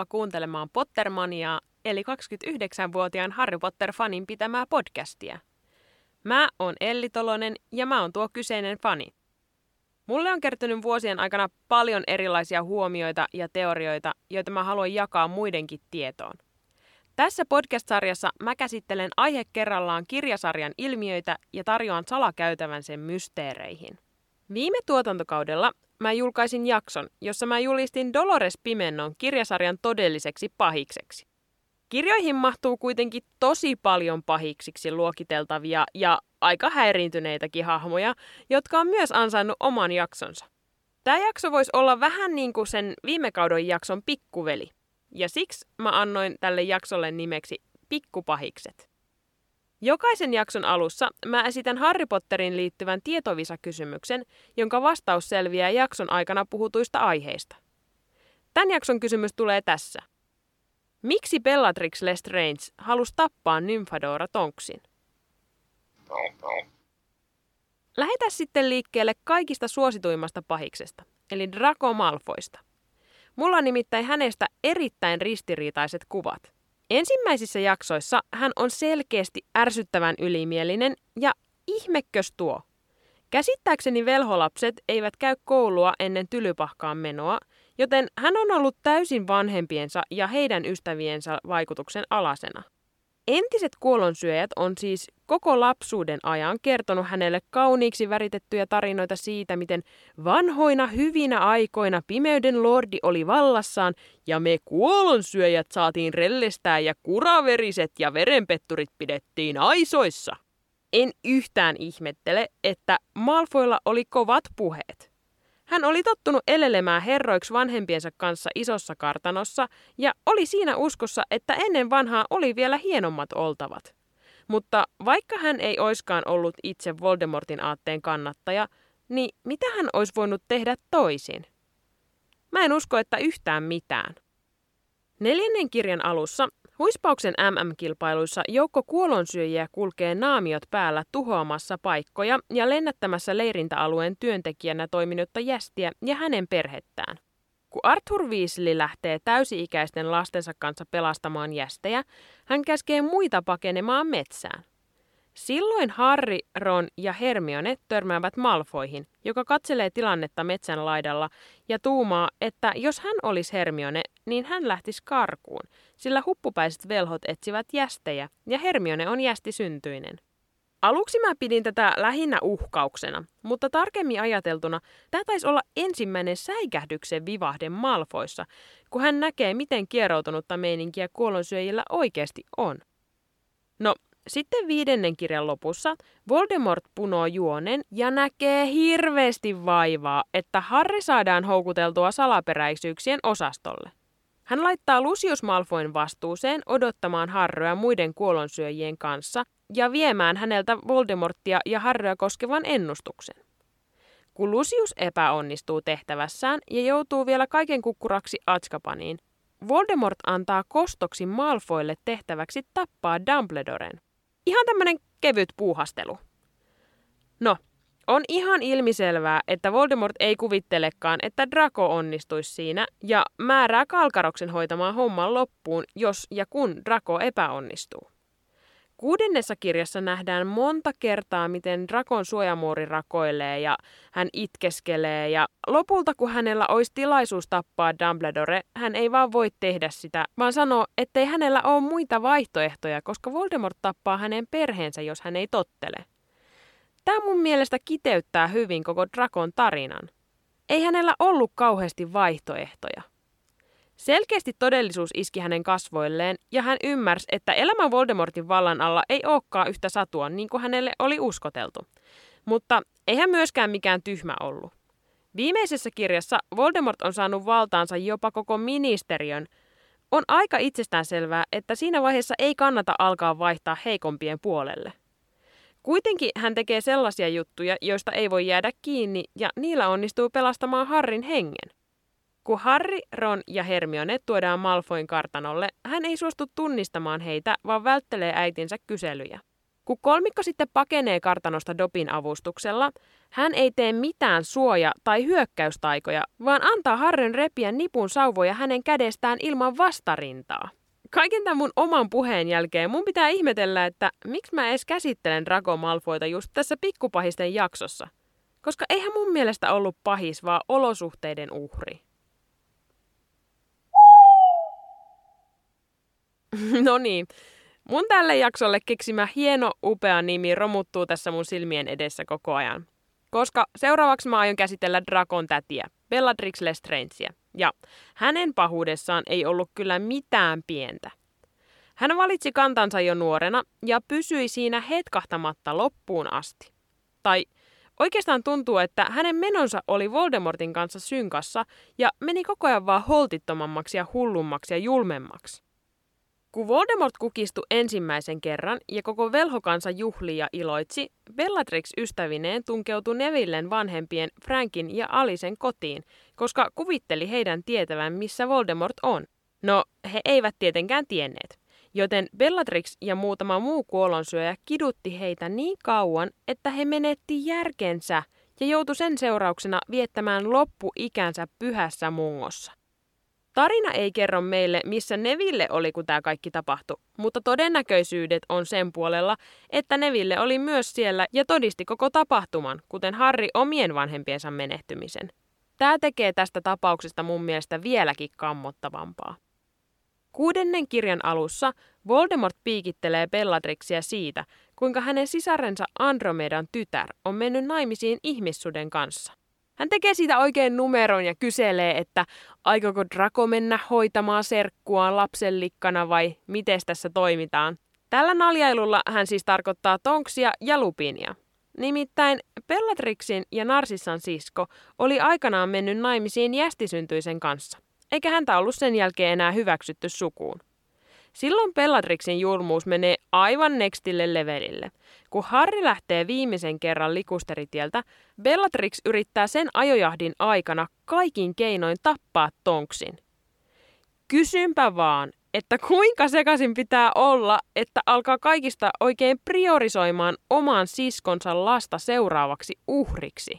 Tervetuloa kuuntelemaan Pottermaniaa, eli 29-vuotiaan Harry Potter-fanin pitämää podcastia. Mä oon Elli Tolonen ja mä oon tuo kyseinen fani. Mulle on kertynyt vuosien aikana paljon erilaisia huomioita ja teorioita, joita mä haluan jakaa muidenkin tietoon. Tässä podcast-sarjassa mä käsittelen aihe kerrallaan kirjasarjan ilmiöitä ja tarjoan salakäytävän sen mysteereihin. Viime tuotantokaudella mä julkaisin jakson, jossa mä julistin Dolores Pimennon kirjasarjan todelliseksi pahikseksi. Kirjoihin mahtuu kuitenkin tosi paljon pahiksiksi luokiteltavia ja aika häiriintyneitäkin hahmoja, jotka on myös ansainnut oman jaksonsa. Tämä jakso voisi olla vähän niin kuin sen viime kauden jakson pikkuveli. Ja siksi mä annoin tälle jaksolle nimeksi Pikkupahikset. Jokaisen jakson alussa mä esitän Harry Potterin liittyvän tietovisakysymyksen, jonka vastaus selviää jakson aikana puhutuista aiheista. Tämän jakson kysymys tulee tässä. Miksi Bellatrix Lestrange halusi tappaa Nymphadora Tonksin? Lähetä sitten liikkeelle kaikista suosituimmasta pahiksesta, eli Draco Malfoista. Mulla on nimittäin hänestä erittäin ristiriitaiset kuvat – Ensimmäisissä jaksoissa hän on selkeästi ärsyttävän ylimielinen ja ihmekkös tuo. Käsittääkseni velholapset eivät käy koulua ennen tylypahkaan menoa, joten hän on ollut täysin vanhempiensa ja heidän ystäviensä vaikutuksen alasena. Entiset kuolonsyöjät on siis koko lapsuuden ajan kertonut hänelle kauniiksi väritettyjä tarinoita siitä, miten vanhoina hyvinä aikoina pimeyden lordi oli vallassaan ja me kuolonsyöjät saatiin rellestää ja kuraveriset ja verenpetturit pidettiin aisoissa. En yhtään ihmettele, että Malfoilla oli kovat puheet. Hän oli tottunut elelemään herroiksi vanhempiensa kanssa isossa kartanossa ja oli siinä uskossa, että ennen vanhaa oli vielä hienommat oltavat. Mutta vaikka hän ei oiskaan ollut itse Voldemortin aatteen kannattaja, niin mitä hän olisi voinut tehdä toisin? Mä en usko, että yhtään mitään. Neljännen kirjan alussa Huispauksen MM-kilpailuissa joukko kuolonsyöjiä kulkee naamiot päällä tuhoamassa paikkoja ja lennättämässä leirintäalueen työntekijänä toiminutta jästiä ja hänen perhettään. Kun Arthur Weasley lähtee täysi-ikäisten lastensa kanssa pelastamaan jästejä, hän käskee muita pakenemaan metsään. Silloin Harry, Ron ja Hermione törmäävät Malfoihin, joka katselee tilannetta metsän laidalla ja tuumaa, että jos hän olisi Hermione, niin hän lähtisi karkuun, sillä huppupäiset velhot etsivät jästejä ja Hermione on jästi syntyinen. Aluksi mä pidin tätä lähinnä uhkauksena, mutta tarkemmin ajateltuna tämä taisi olla ensimmäinen säikähdyksen vivahde Malfoissa, kun hän näkee, miten kieroutunutta meininkiä kuolonsyöjillä oikeasti on. No, sitten viidennen kirjan lopussa Voldemort punoo juonen ja näkee hirveästi vaivaa, että Harry saadaan houkuteltua salaperäisyyksien osastolle. Hän laittaa Lucius Malfoin vastuuseen odottamaan Harryä muiden kuolonsyöjien kanssa ja viemään häneltä Voldemorttia ja Harryä koskevan ennustuksen. Kun Lucius epäonnistuu tehtävässään ja joutuu vielä kaiken kukkuraksi Atskapaniin, Voldemort antaa kostoksi Malfoille tehtäväksi tappaa Dumbledoren. Ihan tämmönen kevyt puuhastelu. No, on ihan ilmiselvää, että Voldemort ei kuvittelekaan, että Draco onnistuisi siinä ja määrää Kalkaroksen hoitamaan homman loppuun, jos ja kun Draco epäonnistuu. Kuudennessa kirjassa nähdään monta kertaa, miten Drakon suojamuuri rakoilee ja hän itkeskelee ja lopulta kun hänellä olisi tilaisuus tappaa Dumbledore, hän ei vaan voi tehdä sitä, vaan sanoo, ettei hänellä ole muita vaihtoehtoja, koska Voldemort tappaa hänen perheensä, jos hän ei tottele. Tämä mun mielestä kiteyttää hyvin koko Drakon tarinan. Ei hänellä ollut kauheasti vaihtoehtoja. Selkeästi todellisuus iski hänen kasvoilleen ja hän ymmärsi, että elämä Voldemortin vallan alla ei olekaan yhtä satua niin kuin hänelle oli uskoteltu. Mutta ei hän myöskään mikään tyhmä ollut. Viimeisessä kirjassa Voldemort on saanut valtaansa jopa koko ministeriön. On aika itsestäänselvää, että siinä vaiheessa ei kannata alkaa vaihtaa heikompien puolelle. Kuitenkin hän tekee sellaisia juttuja, joista ei voi jäädä kiinni, ja niillä onnistuu pelastamaan Harrin hengen. Kun Harry, Ron ja Hermione tuodaan Malfoin kartanolle, hän ei suostu tunnistamaan heitä, vaan välttelee äitinsä kyselyjä. Kun kolmikko sitten pakenee kartanosta Dopin avustuksella, hän ei tee mitään suoja- tai hyökkäystaikoja, vaan antaa Harryn repiä nipun sauvoja hänen kädestään ilman vastarintaa. Kaiken tämän mun oman puheen jälkeen mun pitää ihmetellä, että miksi mä edes käsittelen Draco Malfoita just tässä pikkupahisten jaksossa. Koska eihän mun mielestä ollut pahis, vaan olosuhteiden uhri. no niin, mun tälle jaksolle keksimä hieno, upea nimi romuttuu tässä mun silmien edessä koko ajan. Koska seuraavaksi mä aion käsitellä Drakon tätiä, Bellatrix Lestrangea. Ja hänen pahuudessaan ei ollut kyllä mitään pientä. Hän valitsi kantansa jo nuorena ja pysyi siinä hetkahtamatta loppuun asti. Tai oikeastaan tuntuu, että hänen menonsa oli Voldemortin kanssa synkassa ja meni koko ajan vaan holtittomammaksi ja hullummaksi ja julmemmaksi. Kun Voldemort kukistui ensimmäisen kerran ja koko velhokansa juhli ja iloitsi, Bellatrix ystävineen tunkeutui Nevillen vanhempien Frankin ja Alisen kotiin, koska kuvitteli heidän tietävän, missä Voldemort on. No, he eivät tietenkään tienneet. Joten Bellatrix ja muutama muu kuolonsyöjä kidutti heitä niin kauan, että he menetti järkensä ja joutui sen seurauksena viettämään loppuikänsä pyhässä mungossa. Tarina ei kerro meille, missä Neville oli, kun tämä kaikki tapahtui, mutta todennäköisyydet on sen puolella, että Neville oli myös siellä ja todisti koko tapahtuman, kuten Harry omien vanhempiensa menehtymisen. Tämä tekee tästä tapauksesta mun mielestä vieläkin kammottavampaa. Kuudennen kirjan alussa Voldemort piikittelee Bellatrixia siitä, kuinka hänen sisarensa Andromedan tytär on mennyt naimisiin ihmissuden kanssa. Hän tekee siitä oikein numeron ja kyselee, että aikoko Draco mennä hoitamaan serkkuaan lapsellikkana vai miten tässä toimitaan. Tällä naljailulla hän siis tarkoittaa Tonksia ja Lupinia. Nimittäin Bellatrixin ja Narsissan sisko oli aikanaan mennyt naimisiin jästisyntyisen kanssa, eikä häntä ollut sen jälkeen enää hyväksytty sukuun. Silloin Bellatrixin julmuus menee aivan nextille levelille. Kun Harry lähtee viimeisen kerran likusteritieltä, Bellatrix yrittää sen ajojahdin aikana kaikin keinoin tappaa Tonksin. Kysynpä vaan, että kuinka sekaisin pitää olla, että alkaa kaikista oikein priorisoimaan oman siskonsa lasta seuraavaksi uhriksi.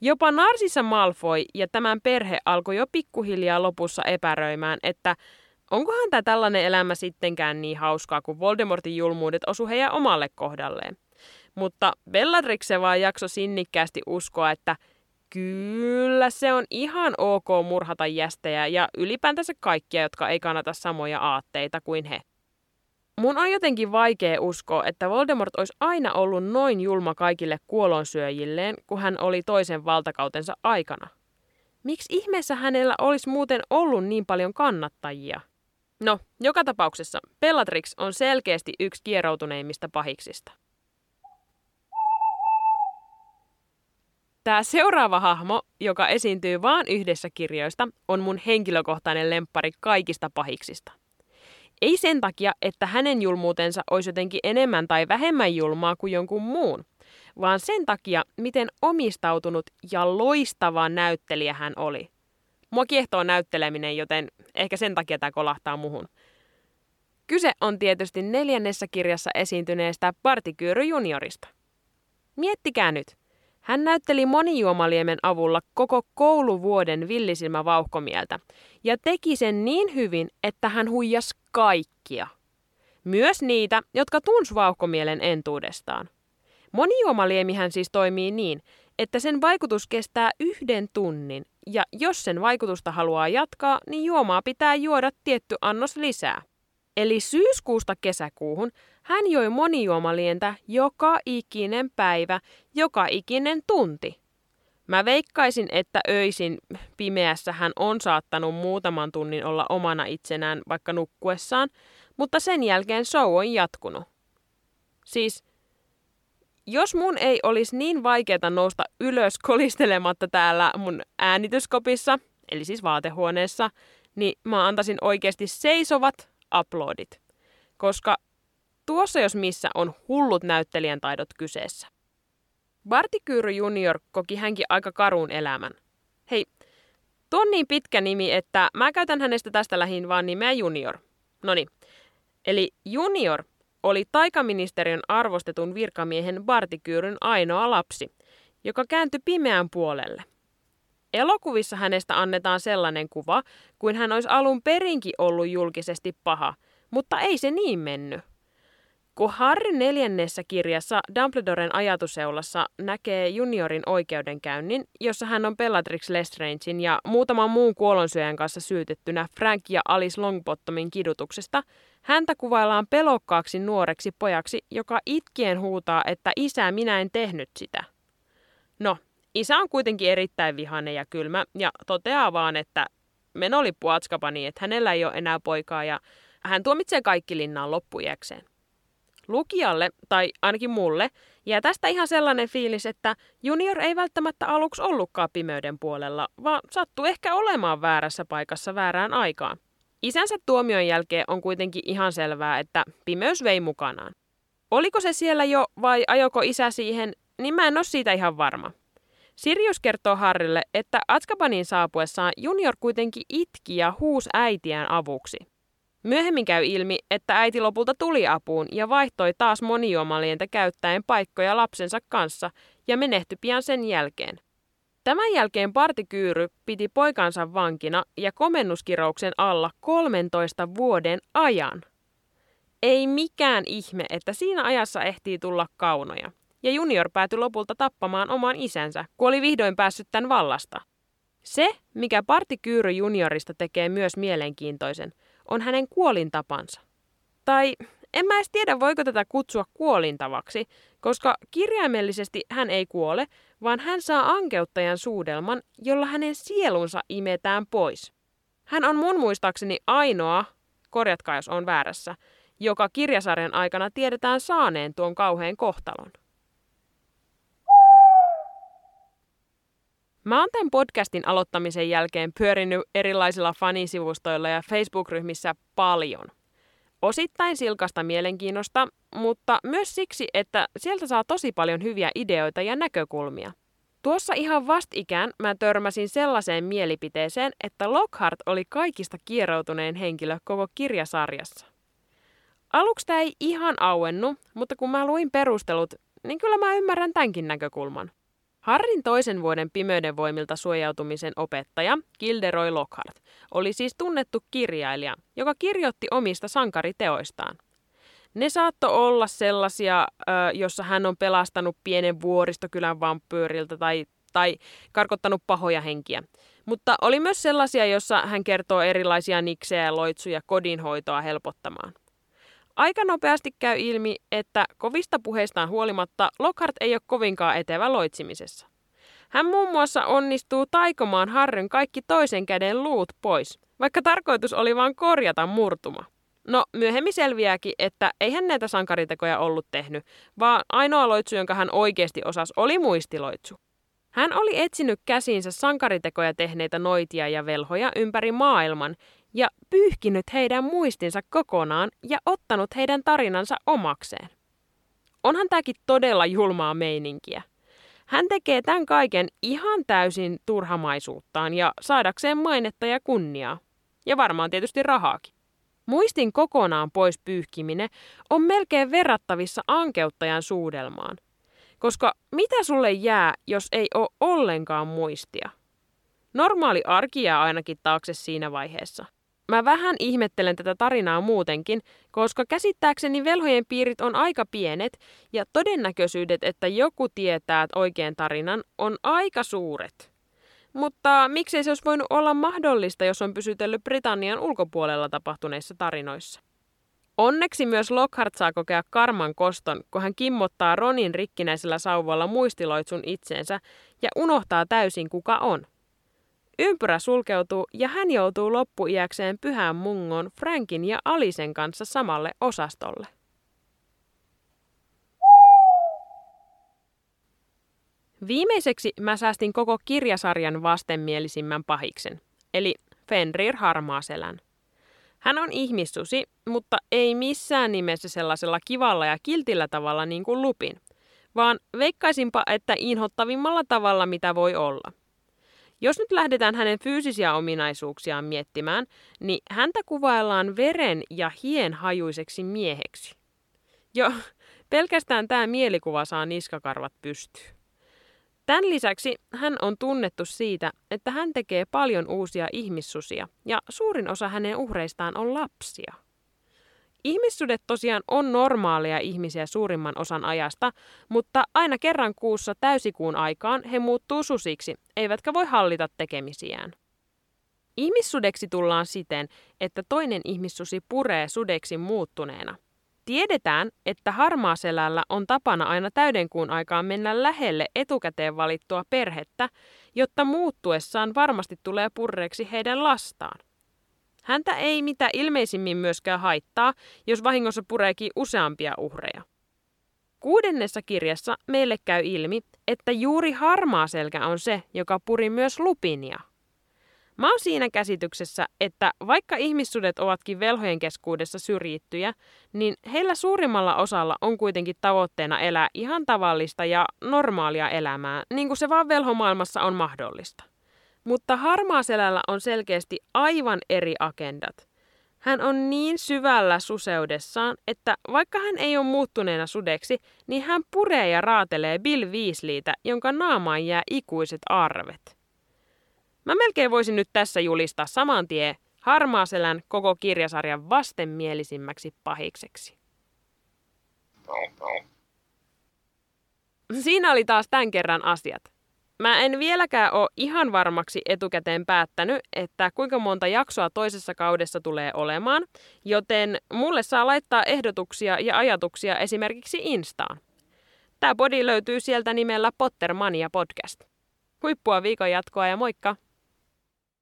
Jopa Narsissa Malfoy ja tämän perhe alkoi jo pikkuhiljaa lopussa epäröimään, että Onkohan tämä tällainen elämä sittenkään niin hauskaa, kun Voldemortin julmuudet osu heidän omalle kohdalleen? Mutta Bellatrix vaan jakso sinnikkäästi uskoa, että kyllä se on ihan ok murhata jästejä ja ylipäätänsä kaikkia, jotka ei kannata samoja aatteita kuin he. Mun on jotenkin vaikea uskoa, että Voldemort olisi aina ollut noin julma kaikille kuolonsyöjilleen, kun hän oli toisen valtakautensa aikana. Miksi ihmeessä hänellä olisi muuten ollut niin paljon kannattajia? No, joka tapauksessa Bellatrix on selkeästi yksi kieroutuneimmista pahiksista. Tämä seuraava hahmo, joka esiintyy vain yhdessä kirjoista, on mun henkilökohtainen lemppari kaikista pahiksista. Ei sen takia, että hänen julmuutensa olisi jotenkin enemmän tai vähemmän julmaa kuin jonkun muun, vaan sen takia, miten omistautunut ja loistava näyttelijä hän oli – Mua kiehtoo näytteleminen, joten ehkä sen takia tämä kolahtaa muhun. Kyse on tietysti neljännessä kirjassa esiintyneestä Partikyyry juniorista. Miettikää nyt. Hän näytteli monijuomaliemen avulla koko kouluvuoden villisilmä vauhkomieltä ja teki sen niin hyvin, että hän huijas kaikkia. Myös niitä, jotka tunsi vauhkomielen entuudestaan. Monijuomaliemihän siis toimii niin, että sen vaikutus kestää yhden tunnin, ja jos sen vaikutusta haluaa jatkaa, niin juomaa pitää juoda tietty annos lisää. Eli syyskuusta kesäkuuhun hän joi monijuomalientä joka ikinen päivä, joka ikinen tunti. Mä veikkaisin, että öisin pimeässä hän on saattanut muutaman tunnin olla omana itsenään vaikka nukkuessaan, mutta sen jälkeen show on jatkunut. Siis jos mun ei olisi niin vaikeaa nousta ylös kolistelematta täällä mun äänityskopissa, eli siis vaatehuoneessa, niin mä antaisin oikeasti seisovat uploadit. Koska tuossa jos missä on hullut näyttelijän taidot kyseessä. Barti Kyyry junior koki hänkin aika karun elämän. Hei, tuo on niin pitkä nimi, että mä käytän hänestä tästä lähin vaan nimeä junior. Noni, eli junior oli taikaministeriön arvostetun virkamiehen Bartikyyryn ainoa lapsi, joka kääntyi pimeän puolelle. Elokuvissa hänestä annetaan sellainen kuva, kuin hän olisi alun perinkin ollut julkisesti paha, mutta ei se niin mennyt. Kun Harry neljännessä kirjassa Dumbledoren ajatusseulassa näkee juniorin oikeudenkäynnin, jossa hän on Bellatrix Lestrangein ja muutaman muun kuolonsyöjän kanssa syytettynä Frank ja Alice Longbottomin kidutuksesta, häntä kuvaillaan pelokkaaksi nuoreksi pojaksi, joka itkien huutaa, että isä, minä en tehnyt sitä. No, isä on kuitenkin erittäin vihainen ja kylmä ja toteaa vaan, että meno oli puatskapani, että hänellä ei ole enää poikaa ja hän tuomitsee kaikki linnaan loppujäkseen. Lukijalle, tai ainakin mulle, jää tästä ihan sellainen fiilis, että junior ei välttämättä aluksi ollutkaan pimeyden puolella, vaan sattuu ehkä olemaan väärässä paikassa väärään aikaan. Isänsä tuomion jälkeen on kuitenkin ihan selvää, että pimeys vei mukanaan. Oliko se siellä jo vai ajoko isä siihen, niin mä en ole siitä ihan varma. Sirius kertoo Harrille, että Atskabanin saapuessaan junior kuitenkin itki ja huus äitiään avuksi. Myöhemmin käy ilmi, että äiti lopulta tuli apuun ja vaihtoi taas monijuomalientä käyttäen paikkoja lapsensa kanssa ja menehtyi pian sen jälkeen. Tämän jälkeen partikyyry piti poikansa vankina ja komennuskirouksen alla 13 vuoden ajan. Ei mikään ihme, että siinä ajassa ehtii tulla kaunoja. Ja junior päätyi lopulta tappamaan oman isänsä, kun oli vihdoin päässyt tämän vallasta. Se, mikä partikyyry juniorista tekee myös mielenkiintoisen – on hänen kuolintapansa. Tai en mä edes tiedä, voiko tätä kutsua kuolintavaksi, koska kirjaimellisesti hän ei kuole, vaan hän saa ankeuttajan suudelman, jolla hänen sielunsa imetään pois. Hän on mun muistaakseni ainoa, korjatkaa jos on väärässä, joka kirjasarjan aikana tiedetään saaneen tuon kauheen kohtalon. Mä oon tämän podcastin aloittamisen jälkeen pyörinyt erilaisilla fanisivustoilla ja Facebook-ryhmissä paljon. Osittain silkasta mielenkiinnosta, mutta myös siksi, että sieltä saa tosi paljon hyviä ideoita ja näkökulmia. Tuossa ihan vastikään mä törmäsin sellaiseen mielipiteeseen, että Lockhart oli kaikista kieroutuneen henkilö koko kirjasarjassa. Aluksi tämä ei ihan auennu, mutta kun mä luin perustelut, niin kyllä mä ymmärrän tämänkin näkökulman. Harrin toisen vuoden pimeyden voimilta suojautumisen opettaja, Gilderoy Lockhart, oli siis tunnettu kirjailija, joka kirjoitti omista sankariteoistaan. Ne saatto olla sellaisia, jossa hän on pelastanut pienen vuoristokylän vampyyriltä tai, tai karkottanut pahoja henkiä. Mutta oli myös sellaisia, jossa hän kertoo erilaisia niksejä ja loitsuja kodinhoitoa helpottamaan. Aika nopeasti käy ilmi, että kovista puheistaan huolimatta Lockhart ei ole kovinkaan etevä loitsimisessa. Hän muun muassa onnistuu taikomaan Harryn kaikki toisen käden luut pois, vaikka tarkoitus oli vain korjata murtuma. No, myöhemmin selviääkin, että eihän näitä sankaritekoja ollut tehnyt, vaan ainoa loitsu, jonka hän oikeasti osasi, oli muistiloitsu. Hän oli etsinyt käsiinsä sankaritekoja tehneitä noitia ja velhoja ympäri maailman ja pyyhkinyt heidän muistinsa kokonaan ja ottanut heidän tarinansa omakseen. Onhan tämäkin todella julmaa meininkiä. Hän tekee tämän kaiken ihan täysin turhamaisuuttaan ja saadakseen mainetta ja kunniaa. Ja varmaan tietysti rahaakin. Muistin kokonaan pois pyyhkiminen on melkein verrattavissa ankeuttajan suudelmaan. Koska mitä sulle jää, jos ei ole ollenkaan muistia? Normaali arki jää ainakin taakse siinä vaiheessa – Mä vähän ihmettelen tätä tarinaa muutenkin, koska käsittääkseni velhojen piirit on aika pienet ja todennäköisyydet, että joku tietää oikean tarinan, on aika suuret. Mutta miksei se olisi voinut olla mahdollista, jos on pysytellyt Britannian ulkopuolella tapahtuneissa tarinoissa? Onneksi myös Lockhart saa kokea karman koston, kun hän kimmottaa Ronin rikkinäisellä sauvalla muistiloitsun itseensä ja unohtaa täysin kuka on. Ympyrä sulkeutuu ja hän joutuu loppuiäkseen pyhän mungon Frankin ja Alisen kanssa samalle osastolle. Viimeiseksi mä säästin koko kirjasarjan vastenmielisimmän pahiksen, eli Fenrir Harmaaselän. Hän on ihmissusi, mutta ei missään nimessä sellaisella kivalla ja kiltillä tavalla niin kuin Lupin, vaan veikkaisinpa, että inhottavimmalla tavalla mitä voi olla. Jos nyt lähdetään hänen fyysisiä ominaisuuksiaan miettimään, niin häntä kuvaillaan veren ja hien hajuiseksi mieheksi. Jo pelkästään tämä mielikuva saa niskakarvat pystyyn. Tämän lisäksi hän on tunnettu siitä, että hän tekee paljon uusia ihmissusia ja suurin osa hänen uhreistaan on lapsia. Ihmissudet tosiaan on normaaleja ihmisiä suurimman osan ajasta, mutta aina kerran kuussa täysikuun aikaan he muuttuu susiksi, eivätkä voi hallita tekemisiään. Ihmissudeksi tullaan siten, että toinen ihmissusi puree sudeksi muuttuneena. Tiedetään, että harmaaselällä on tapana aina täydenkuun aikaan mennä lähelle etukäteen valittua perhettä, jotta muuttuessaan varmasti tulee purreeksi heidän lastaan. Häntä ei mitä ilmeisimmin myöskään haittaa, jos vahingossa pureekin useampia uhreja. Kuudennessa kirjassa meille käy ilmi, että juuri harmaa selkä on se, joka puri myös lupinia. Mä oon siinä käsityksessä, että vaikka ihmissudet ovatkin velhojen keskuudessa syrjittyjä, niin heillä suurimmalla osalla on kuitenkin tavoitteena elää ihan tavallista ja normaalia elämää, niin kuin se vaan velhomaailmassa on mahdollista. Mutta harmaaselällä on selkeästi aivan eri agendat. Hän on niin syvällä suseudessaan, että vaikka hän ei ole muuttuneena sudeksi, niin hän puree ja raatelee Bill Weasleytä, jonka naamaan jää ikuiset arvet. Mä melkein voisin nyt tässä julistaa saman tie Harmaaselän koko kirjasarjan vastenmielisimmäksi pahikseksi. Siinä oli taas tämän kerran asiat. Mä en vieläkään ole ihan varmaksi etukäteen päättänyt, että kuinka monta jaksoa toisessa kaudessa tulee olemaan, joten mulle saa laittaa ehdotuksia ja ajatuksia esimerkiksi Instaan. Tämä body löytyy sieltä nimellä Pottermania Podcast. Huippua viikon jatkoa ja moikka!